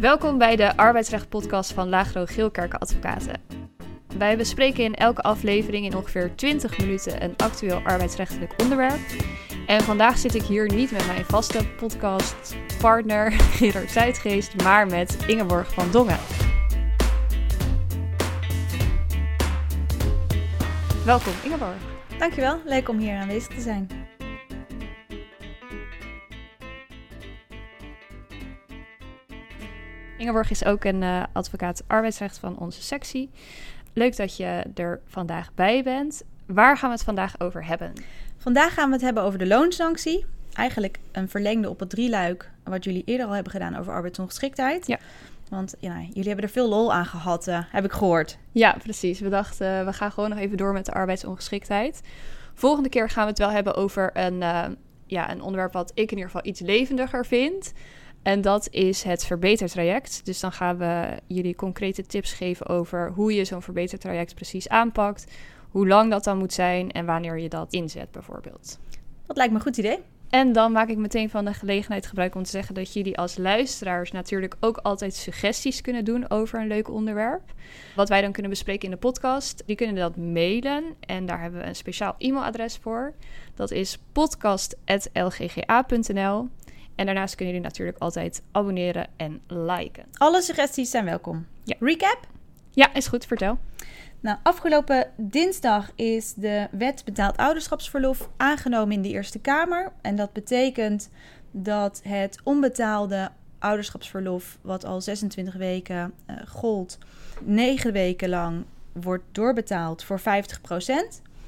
Welkom bij de arbeidsrecht-podcast van Lagro Geelkerken Advocaten. Wij bespreken in elke aflevering in ongeveer 20 minuten een actueel arbeidsrechtelijk onderwerp. En vandaag zit ik hier niet met mijn vaste podcastpartner Gerard Zuidgeest, maar met Ingeborg van Dongen. Welkom Ingeborg. Dankjewel, leuk om hier aanwezig te zijn. Ingeborg is ook een uh, advocaat arbeidsrecht van onze sectie. Leuk dat je er vandaag bij bent. Waar gaan we het vandaag over hebben? Vandaag gaan we het hebben over de loonsanctie. Eigenlijk een verlengde op het drieluik wat jullie eerder al hebben gedaan over arbeidsongeschiktheid. Ja. Want ja, jullie hebben er veel lol aan gehad, uh, heb ik gehoord. Ja, precies. We dachten, we gaan gewoon nog even door met de arbeidsongeschiktheid. Volgende keer gaan we het wel hebben over een, ja, een onderwerp wat ik in ieder geval iets levendiger vind. En dat is het verbetertraject. Dus dan gaan we jullie concrete tips geven over hoe je zo'n verbetertraject precies aanpakt. Hoe lang dat dan moet zijn en wanneer je dat inzet, bijvoorbeeld. Dat lijkt me een goed idee. En dan maak ik meteen van de gelegenheid gebruik om te zeggen dat jullie als luisteraars natuurlijk ook altijd suggesties kunnen doen over een leuk onderwerp. Wat wij dan kunnen bespreken in de podcast, die kunnen dat mailen. En daar hebben we een speciaal e-mailadres voor. Dat is podcast.lgga.nl. En daarnaast kunnen jullie natuurlijk altijd abonneren en liken. Alle suggesties zijn welkom. Ja. Recap? Ja, is goed. Vertel. Nou, afgelopen dinsdag is de wet betaald ouderschapsverlof aangenomen in de Eerste Kamer. En dat betekent dat het onbetaalde ouderschapsverlof, wat al 26 weken uh, gold, 9 weken lang wordt doorbetaald voor 50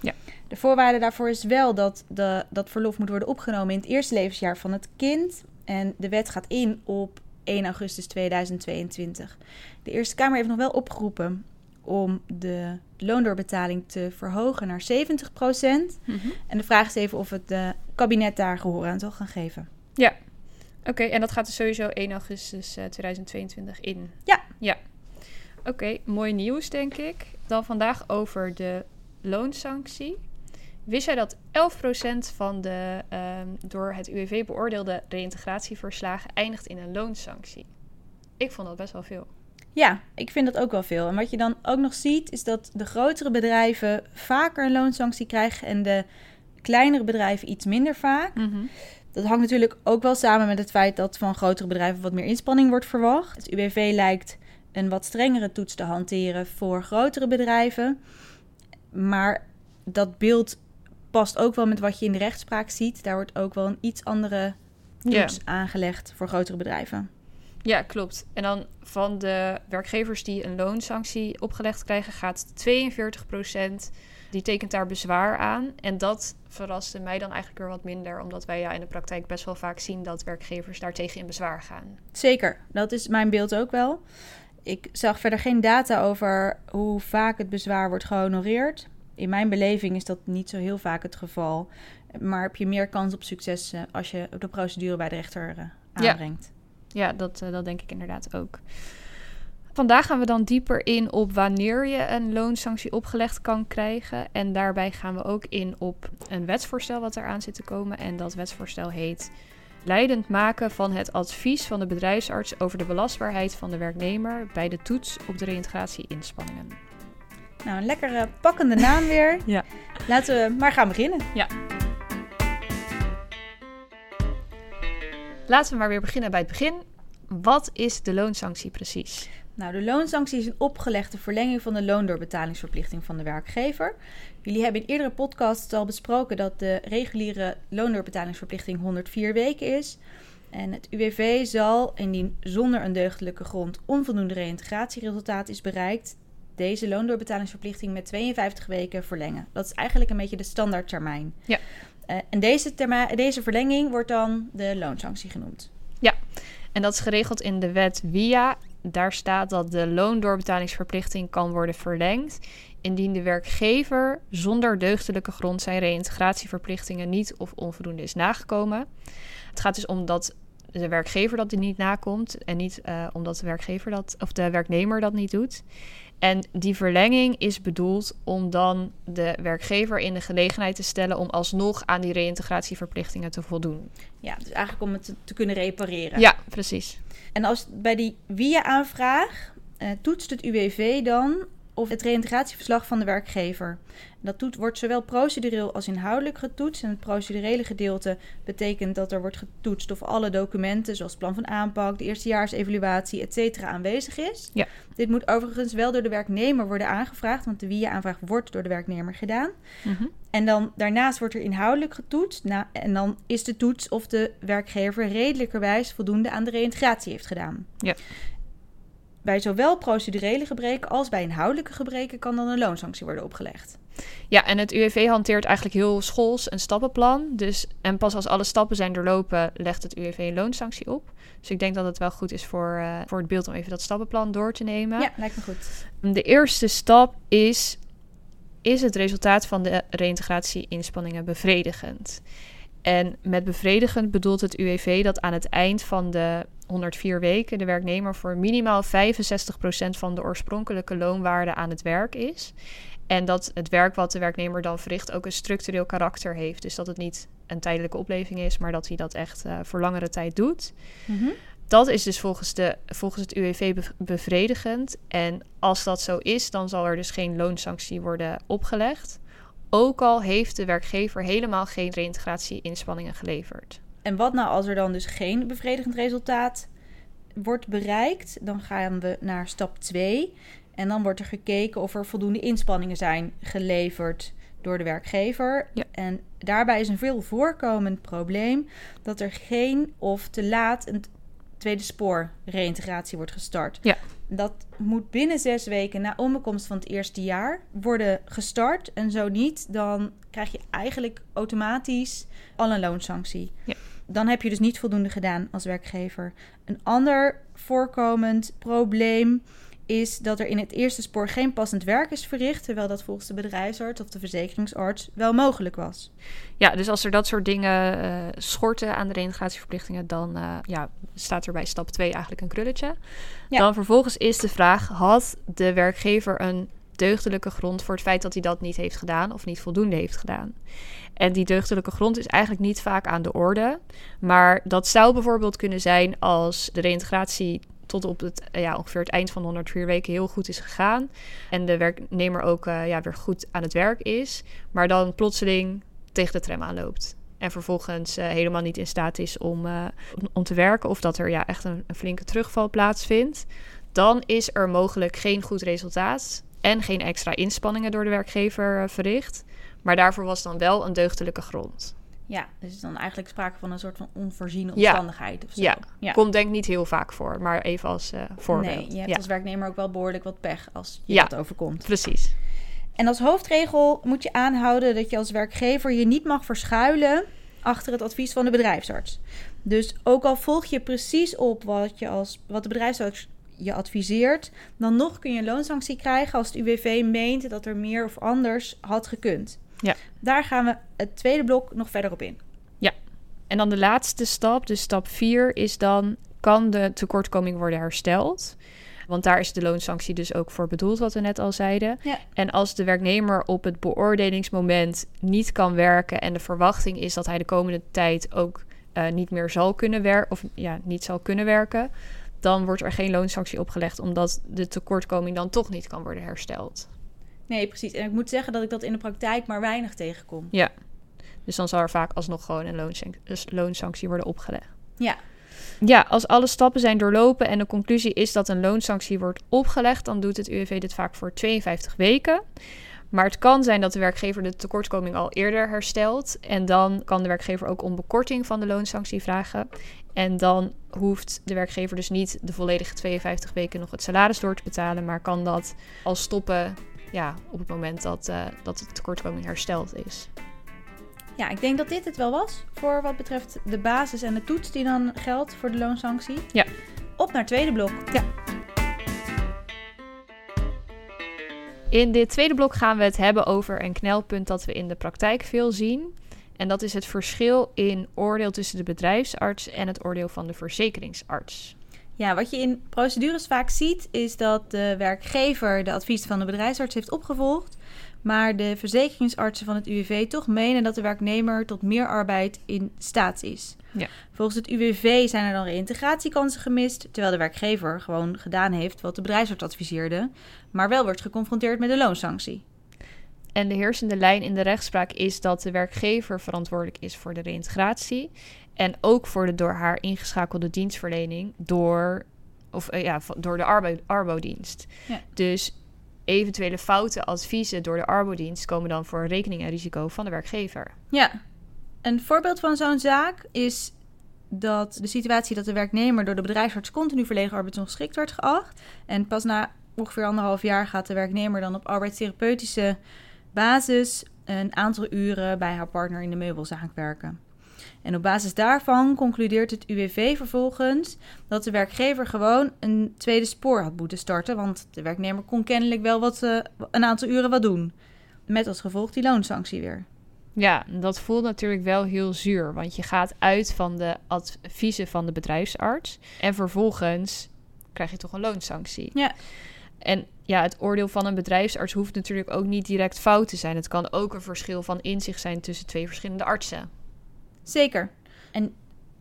Ja. De voorwaarde daarvoor is wel dat de, dat verlof moet worden opgenomen in het eerste levensjaar van het kind. En de wet gaat in op 1 augustus 2022. De Eerste Kamer heeft nog wel opgeroepen om de loondoorbetaling te verhogen naar 70 Mhm. En de vraag is even of het de kabinet daar gehoor aan zal gaan geven. Ja. Oké, en dat gaat dus sowieso 1 augustus uh, 2022 in. Ja. Ja. Oké, mooi nieuws denk ik. Dan vandaag over de loonsanctie. Wist jij dat 11% van de um, door het UWV beoordeelde reïntegratieverslagen eindigt in een loonsanctie? Ik vond dat best wel veel. Ja, ik vind dat ook wel veel. En wat je dan ook nog ziet, is dat de grotere bedrijven vaker een loonsanctie krijgen en de kleinere bedrijven iets minder vaak. Mm -hmm. Dat hangt natuurlijk ook wel samen met het feit dat van grotere bedrijven wat meer inspanning wordt verwacht. Het UWV lijkt een wat strengere toets te hanteren voor grotere bedrijven. Maar dat beeld past ook wel met wat je in de rechtspraak ziet. Daar wordt ook wel een iets andere toets aangelegd voor grotere bedrijven. Ja, klopt. En dan van de werkgevers die een loonsanctie opgelegd krijgen, gaat 42% die tekent daar bezwaar aan. En dat verraste mij dan eigenlijk weer wat minder, omdat wij ja in de praktijk best wel vaak zien dat werkgevers daartegen in bezwaar gaan. Zeker, dat is mijn beeld ook wel. Ik zag verder geen data over hoe vaak het bezwaar wordt gehonoreerd. In mijn beleving is dat niet zo heel vaak het geval. Maar heb je meer kans op succes uh, als je de procedure bij de rechter uh, aanbrengt. Ja, ja dat, uh, dat denk ik inderdaad ook. Vandaag gaan we dan dieper in op wanneer je een loonsanctie opgelegd kan krijgen. En daarbij gaan we ook in op een wetsvoorstel wat eraan zit te komen. En dat wetsvoorstel heet leidend maken van het advies van de bedrijfsarts over de belastbaarheid van de werknemer bij de toets op de reïntegratie-inspanningen. Nou, een lekkere pakkende naam weer. Ja. Laten we maar gaan beginnen. Ja. Laten we maar weer beginnen bij het begin. Wat is de loonsanctie precies? Nou, de loonsanctie is een opgelegde verlenging van de loondoorbetalingsverplichting van de werkgever. Jullie hebben in eerdere podcasts al besproken dat de reguliere loondoorbetalingsverplichting 104 weken is. En het UWV zal, indien zonder een deugdelijke grond onvoldoende reïntegratieresultaat is bereikt, deze loondoorbetalingsverplichting met 52 weken verlengen. Dat is eigenlijk een beetje de standaardtermijn. Ja. Uh, en deze, termijn, deze verlenging wordt dan de loonsanctie genoemd. Ja, en dat is geregeld in de wet WIA. Daar staat dat de loondoorbetalingsverplichting kan worden verlengd indien de werkgever zonder deugdelijke grond zijn reïntegratieverplichtingen niet of onvoldoende is nagekomen. Het gaat dus om dat de werkgever dat die niet nakomt en niet eh, omdat de werkgever dat of de werknemer dat niet doet. En die verlenging is bedoeld om dan de werkgever in de gelegenheid te stellen om alsnog aan die reïntegratieverplichtingen te voldoen. Ja, dus eigenlijk om het te, te kunnen repareren. Ja, precies. En als bij die via-aanvraag eh, toetst het UWV dan of het reïntegratieverslag van de werkgever. Dat toet, wordt zowel procedureel als inhoudelijk getoetst. En het procedurele gedeelte betekent dat er wordt getoetst of alle documenten, zoals plan van aanpak, de eerstejaarsevaluatie, etc. aanwezig is. Ja. Dit moet overigens wel door de werknemer worden aangevraagd, want de via-aanvraag wordt door de werknemer gedaan. Mhm. En dan daarnaast wordt er inhoudelijk getoetst. En dan is de toets of de werkgever redelijkerwijs voldoende aan de reïntegratie heeft gedaan. Ja. Bij zowel procedurele gebreken als bij inhoudelijke gebreken kan dan een loonsanctie worden opgelegd. Ja, en het UWV hanteert eigenlijk heel schools een stappenplan. Dus, en pas als alle stappen zijn doorlopen, legt het UWV een loonsanctie op. Dus ik denk dat het wel goed is voor, eh, voor het beeld om even dat stappenplan door te nemen. Ja, lijkt me goed. De eerste stap is: is het resultaat van de reïntegratie-inspanningen bevredigend? En met bevredigend bedoelt het UWV dat aan het eind van de 104 weken de werknemer voor minimaal 65% van de oorspronkelijke loonwaarde aan het werk is. En dat het werk wat de werknemer dan verricht ook een structureel karakter heeft. Dus dat het niet een tijdelijke opleving is, maar dat hij dat echt uh, voor langere tijd doet. Dat is dus volgens, de, volgens het UWV bev- bevredigend. En als dat zo is, dan zal er dus geen loonsanctie worden opgelegd. Ook al heeft de werkgever helemaal geen reïntegratie-inspanningen geleverd. En wat nou als er dan dus geen bevredigend resultaat wordt bereikt? Dan gaan we naar stap 2. En dan wordt er gekeken of er voldoende inspanningen zijn geleverd door de werkgever. Ja. En daarbij is een veel voorkomend probleem dat er geen of te laat een tweede spoor reïntegratie wordt gestart. Ja. Dat moet binnen zes weken na omkomst van het eerste jaar worden gestart. En zo niet, dan krijg je eigenlijk automatisch al een loonsanctie. Ja. Dan heb je dus niet voldoende gedaan als werkgever. Een ander voorkomend probleem is dat er in het eerste spoor geen passend werk is verricht, terwijl dat volgens de bedrijfsarts of de verzekeringsarts wel mogelijk was. Ja, dus als er dat soort dingen uh, schorten aan de reintegratieverplichtingen, dan uh, ja, staat er bij stap 2 eigenlijk een krulletje. Ja. Dan vervolgens is de vraag: had de werkgever een deugdelijke grond voor het feit dat hij dat niet heeft gedaan of niet voldoende heeft gedaan? En die deugdelijke grond is eigenlijk niet vaak aan de orde. Maar dat zou bijvoorbeeld kunnen zijn als de reïntegratie tot op het, ja, ongeveer het eind van de 104 weken heel goed is gegaan. En de werknemer ook uh, ja, weer goed aan het werk is. Maar dan plotseling tegen de tram aanloopt. En vervolgens uh, helemaal niet in staat is om, om te werken. Of dat er ja, echt een, flinke terugval plaatsvindt. Dan is er mogelijk geen goed resultaat. En geen extra inspanningen door de werkgever verricht. Maar daarvoor was dan wel een deugdelijke grond. Ja, dus is dan eigenlijk sprake van een soort van onvoorziene omstandigheid ja. of zo. Ja. ja, komt denk ik niet heel vaak voor, maar even als uh, voorbeeld. Nee, je hebt ja. als werknemer ook wel behoorlijk wat pech als je dat overkomt. Precies. En als hoofdregel moet je aanhouden dat je als werkgever je niet mag verschuilen achter het advies van de bedrijfsarts. Dus ook al volg je precies op wat, je als, wat de bedrijfsarts je adviseert, dan nog kun je een loonsanctie krijgen als het UWV meent dat er meer of anders had gekund. Ja. Daar gaan we het tweede blok nog verder op in. Ja. En dan de laatste stap, dus stap 4, is dan kan de tekortkoming worden hersteld. Want daar is de loonsanctie dus ook voor bedoeld, wat we net al zeiden. Ja. En als de werknemer op het beoordelingsmoment niet kan werken en de verwachting is dat hij de komende tijd ook uh, niet meer zal kunnen werken, of ja, niet zal kunnen werken, dan wordt er geen loonsanctie opgelegd, omdat de tekortkoming dan toch niet kan worden hersteld. Nee, precies. En ik moet zeggen dat ik dat in de praktijk maar weinig tegenkom. Ja. Dus dan zal er vaak alsnog gewoon een loonsanctie, loonsanctie worden opgelegd. Ja. Ja, als alle stappen zijn doorlopen en de conclusie is dat een loonsanctie wordt opgelegd, dan doet het UWV dit vaak voor 52 weken. Maar het kan zijn dat de werkgever de tekortkoming al eerder herstelt. En dan kan de werkgever ook om bekorting van de loonsanctie vragen. En dan hoeft de werkgever dus niet de volledige 52 weken nog het salaris door te betalen, maar kan dat al stoppen ja, op het moment dat, uh, dat de tekortkoming hersteld is. Ja, ik denk dat dit het wel was voor wat betreft de basis en de toets die dan geldt voor de loonsanctie. Ja. Op naar het tweede blok. Ja. In dit tweede blok gaan we het hebben over een knelpunt dat we in de praktijk veel zien. En dat is het verschil in oordeel tussen de bedrijfsarts en het oordeel van de verzekeringsarts. Ja, wat je in procedures vaak ziet, is dat de werkgever de adviezen van de bedrijfsarts heeft opgevolgd. Maar de verzekeringsartsen van het UWV toch menen dat de werknemer tot meer arbeid in staat is. Ja. Volgens het UWV zijn er dan reïntegratiekansen gemist, terwijl de werkgever gewoon gedaan heeft wat de bedrijfsarts adviseerde, maar wel wordt geconfronteerd met een loonsanctie. En de heersende lijn in de rechtspraak is dat de werkgever verantwoordelijk is voor de reïntegratie en ook voor de door haar ingeschakelde dienstverlening door, of, eh, ja, door de arbo, arbodienst. Ja. Dus eventuele foute adviezen door de arbodienst komen dan voor rekening en risico van de werkgever. Ja, een voorbeeld van zo'n zaak is dat de situatie dat de werknemer door de bedrijfsarts continu verlegen arbeidsongeschikt werd geacht. En pas na ongeveer anderhalf jaar gaat de werknemer dan op arbeidstherapeutische basis een aantal uren bij haar partner in de meubelzaak werken. En op basis daarvan concludeert het UWV vervolgens dat de werkgever gewoon een tweede spoor had moeten starten, want de werknemer kon kennelijk wel wat, uh, een aantal uren wat doen. Met als gevolg die loonsanctie weer. Ja, dat voelt natuurlijk wel heel zuur, want je gaat uit van de adviezen van de bedrijfsarts en vervolgens krijg je toch een loonsanctie. Ja. En ja, het oordeel van een bedrijfsarts hoeft natuurlijk ook niet direct fout te zijn. Het kan ook een verschil van inzicht zijn tussen twee verschillende artsen. Zeker. En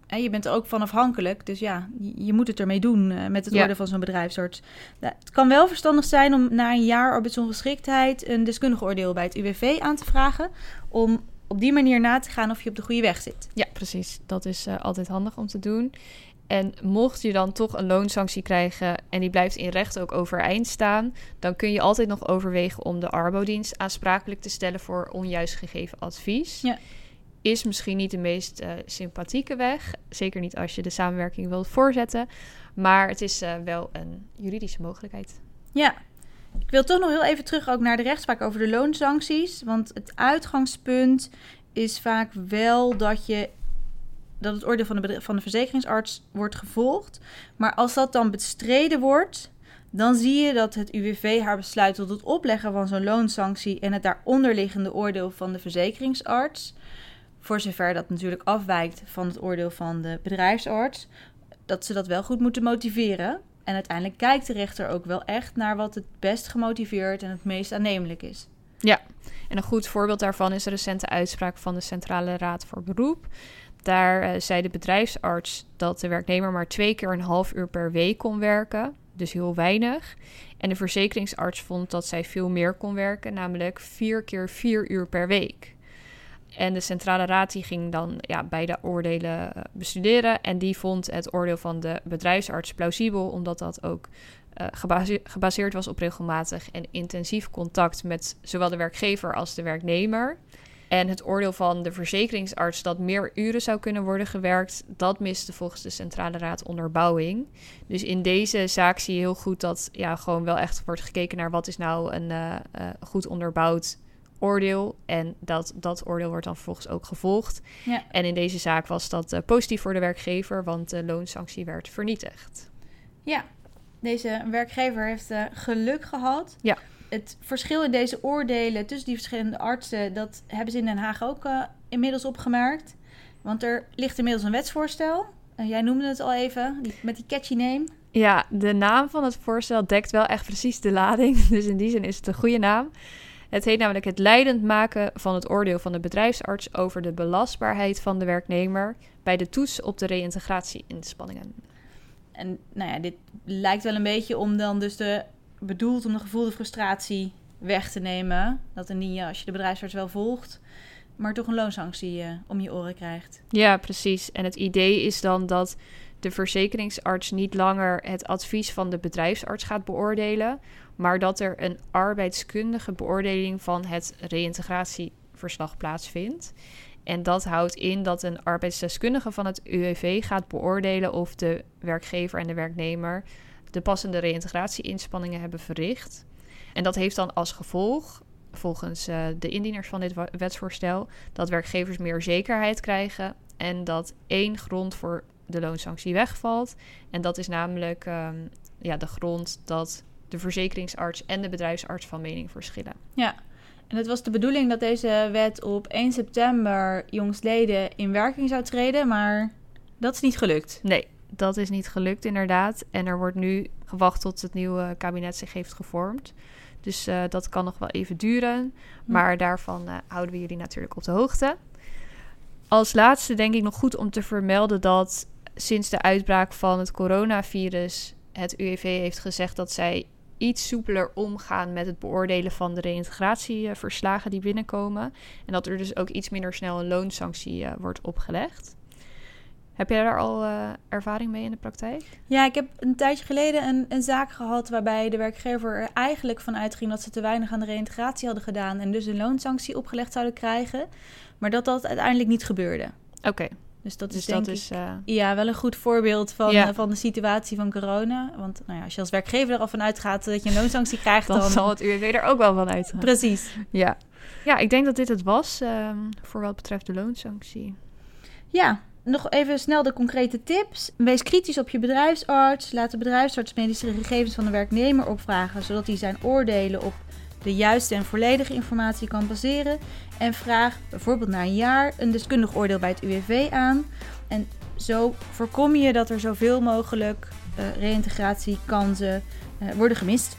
je bent er ook van afhankelijk. Dus ja, je, moet het ermee doen uh, met het Ja. oordeel van zo'n bedrijfsarts. Nou, het kan wel verstandig zijn om na een jaar arbeidsongeschiktheid een deskundige oordeel bij het UWV aan te vragen. Om op die manier na te gaan of je op de goede weg zit. Ja, precies. Dat is eh, altijd handig om te doen. En mocht je dan toch een loonsanctie krijgen en die blijft in recht ook overeind staan, dan kun je altijd nog overwegen om de arbodienst aansprakelijk te stellen voor onjuist gegeven advies. Ja. Is misschien niet de meest eh, sympathieke weg, zeker niet als je de samenwerking wilt voorzetten, maar het is eh, wel een juridische mogelijkheid. Ja. Ik wil toch nog heel even terug ook naar de rechtspraak over de loonsancties. Want het uitgangspunt is vaak wel dat je dat het oordeel van de, van de verzekeringsarts wordt gevolgd. Maar als dat dan bestreden wordt, dan zie je dat het UWV haar besluit tot het opleggen van zo'n loonsanctie en het daaronderliggende oordeel van de verzekeringsarts, voor zover dat natuurlijk afwijkt van het oordeel van de bedrijfsarts, dat ze dat wel goed moeten motiveren. En uiteindelijk kijkt de rechter ook wel echt naar wat het best gemotiveerd en het meest aannemelijk is. En een goed voorbeeld daarvan is de recente uitspraak van de Centrale Raad voor Beroep. Daar eh, zei de bedrijfsarts dat de werknemer maar twee keer een half uur per week kon werken, dus heel weinig. En de verzekeringsarts vond dat zij veel meer kon werken, namelijk vier keer vier uur per week. En de Centrale Raad die ging dan ja, beide oordelen eh, bestuderen. En die vond het oordeel van de bedrijfsarts plausibel, omdat dat ook eh, gebase- gebaseerd was op regelmatig en intensief contact met zowel de werkgever als de werknemer. En het oordeel van de verzekeringsarts dat meer uren zou kunnen worden gewerkt, dat miste volgens de Centrale Raad onderbouwing. Dus in deze zaak zie je heel goed dat ja, gewoon wel echt wordt gekeken naar wat is nou een eh, eh, goed onderbouwd oordeel. En dat, dat oordeel wordt dan vervolgens ook gevolgd. Ja. En in deze zaak was dat eh, positief voor de werkgever, want de loonsanctie werd vernietigd. Ja, deze werkgever heeft geluk gehad. Ja. Het verschil in deze oordelen tussen die verschillende artsen, dat hebben ze in Den Haag ook eh, inmiddels opgemerkt. Want er ligt inmiddels een wetsvoorstel. En jij noemde het al even, die, met die catchy name. Ja, de naam van het voorstel dekt wel echt precies de lading. Dus in die zin is het een goede naam. Het heet namelijk het leidend maken van het oordeel van de bedrijfsarts over de belastbaarheid van de werknemer bij de toets op de reïntegratie-inspanningen. En nou ja, dit lijkt wel een beetje om dan dus de bedoeld om de gevoelde frustratie weg te nemen. Dat indien je, als je de bedrijfsarts wel volgt, maar toch een loonsanctie eh, om je oren krijgt. Ja, precies. En het idee is dan dat de verzekeringsarts niet langer het advies van de bedrijfsarts gaat beoordelen, maar dat er een arbeidskundige beoordeling van het reïntegratieverslag plaatsvindt. En dat houdt in dat een arbeidsdeskundige van het UWV gaat beoordelen of de werkgever en de werknemer de passende reïntegratie-inspanningen hebben verricht. En dat heeft dan als gevolg, volgens eh, de indieners van dit wetsvoorstel, dat werkgevers meer zekerheid krijgen en dat één grond voor de loonsanctie wegvalt. En dat is namelijk ehm, ja, de grond dat de verzekeringsarts en de bedrijfsarts van mening verschillen. Ja, En het was de bedoeling dat deze wet op 1 september jongstleden in werking zou treden, maar dat is niet gelukt. Nee, dat is niet gelukt inderdaad. En er wordt nu gewacht tot het nieuwe kabinet zich heeft gevormd. Dus uh, dat kan nog wel even duren. Maar daarvan uh, houden we jullie natuurlijk op de hoogte. Als laatste denk ik nog goed om te vermelden dat sinds de uitbraak van het coronavirus het UWV heeft gezegd dat zij iets soepeler omgaan met het beoordelen van de reïntegratieverslagen die binnenkomen. En dat er dus ook iets minder snel een loonsanctie uh, wordt opgelegd. Heb jij daar al uh, ervaring mee in de praktijk? Ja, ik heb een tijdje geleden een, een, zaak gehad waarbij de werkgever er eigenlijk van uitging dat ze te weinig aan de reïntegratie hadden gedaan en dus een loonsanctie opgelegd zouden krijgen. Maar dat dat uiteindelijk niet gebeurde. Oké. Dus dat Dus is denk dat ik is, eh, ja, wel een goed voorbeeld van, Ja. eh, van de situatie van corona. Want nou ja, als je als werkgever er al van uitgaat dat je een loonsanctie krijgt, dan dan... zal het UWV er ook wel van uitgaan. Precies. Ja. ja, ik denk dat dit het was ehm, voor wat betreft de loonsanctie. Ja, nog even snel de concrete tips. Wees kritisch op je bedrijfsarts. Laat de bedrijfsarts medische gegevens van de werknemer opvragen, zodat hij zijn oordelen op de juiste en volledige informatie kan baseren. En vraag bijvoorbeeld na een jaar een deskundig oordeel bij het UWV aan. En zo voorkom je dat er zoveel mogelijk eh reïntegratiekansen eh, worden gemist.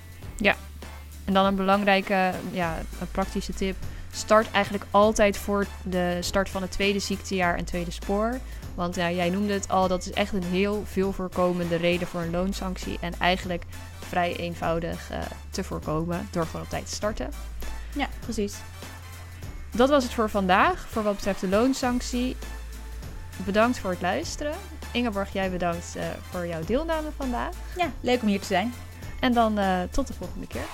En dan een belangrijke, ja, een praktische tip. Start eigenlijk altijd voor de start van het tweede ziektejaar en tweede spoor. Want ja, jij noemde het al, dat is echt een heel veel voorkomende reden voor een loonsanctie. En eigenlijk vrij eenvoudig eh, te voorkomen door gewoon op tijd te starten. Ja, precies. Dat was het voor vandaag, voor wat betreft de loonsanctie. Bedankt voor het luisteren. Ingeborg, jij bedankt eh, voor jouw deelname vandaag. Ja, leuk om hier te zijn. En dan eh, tot de volgende keer.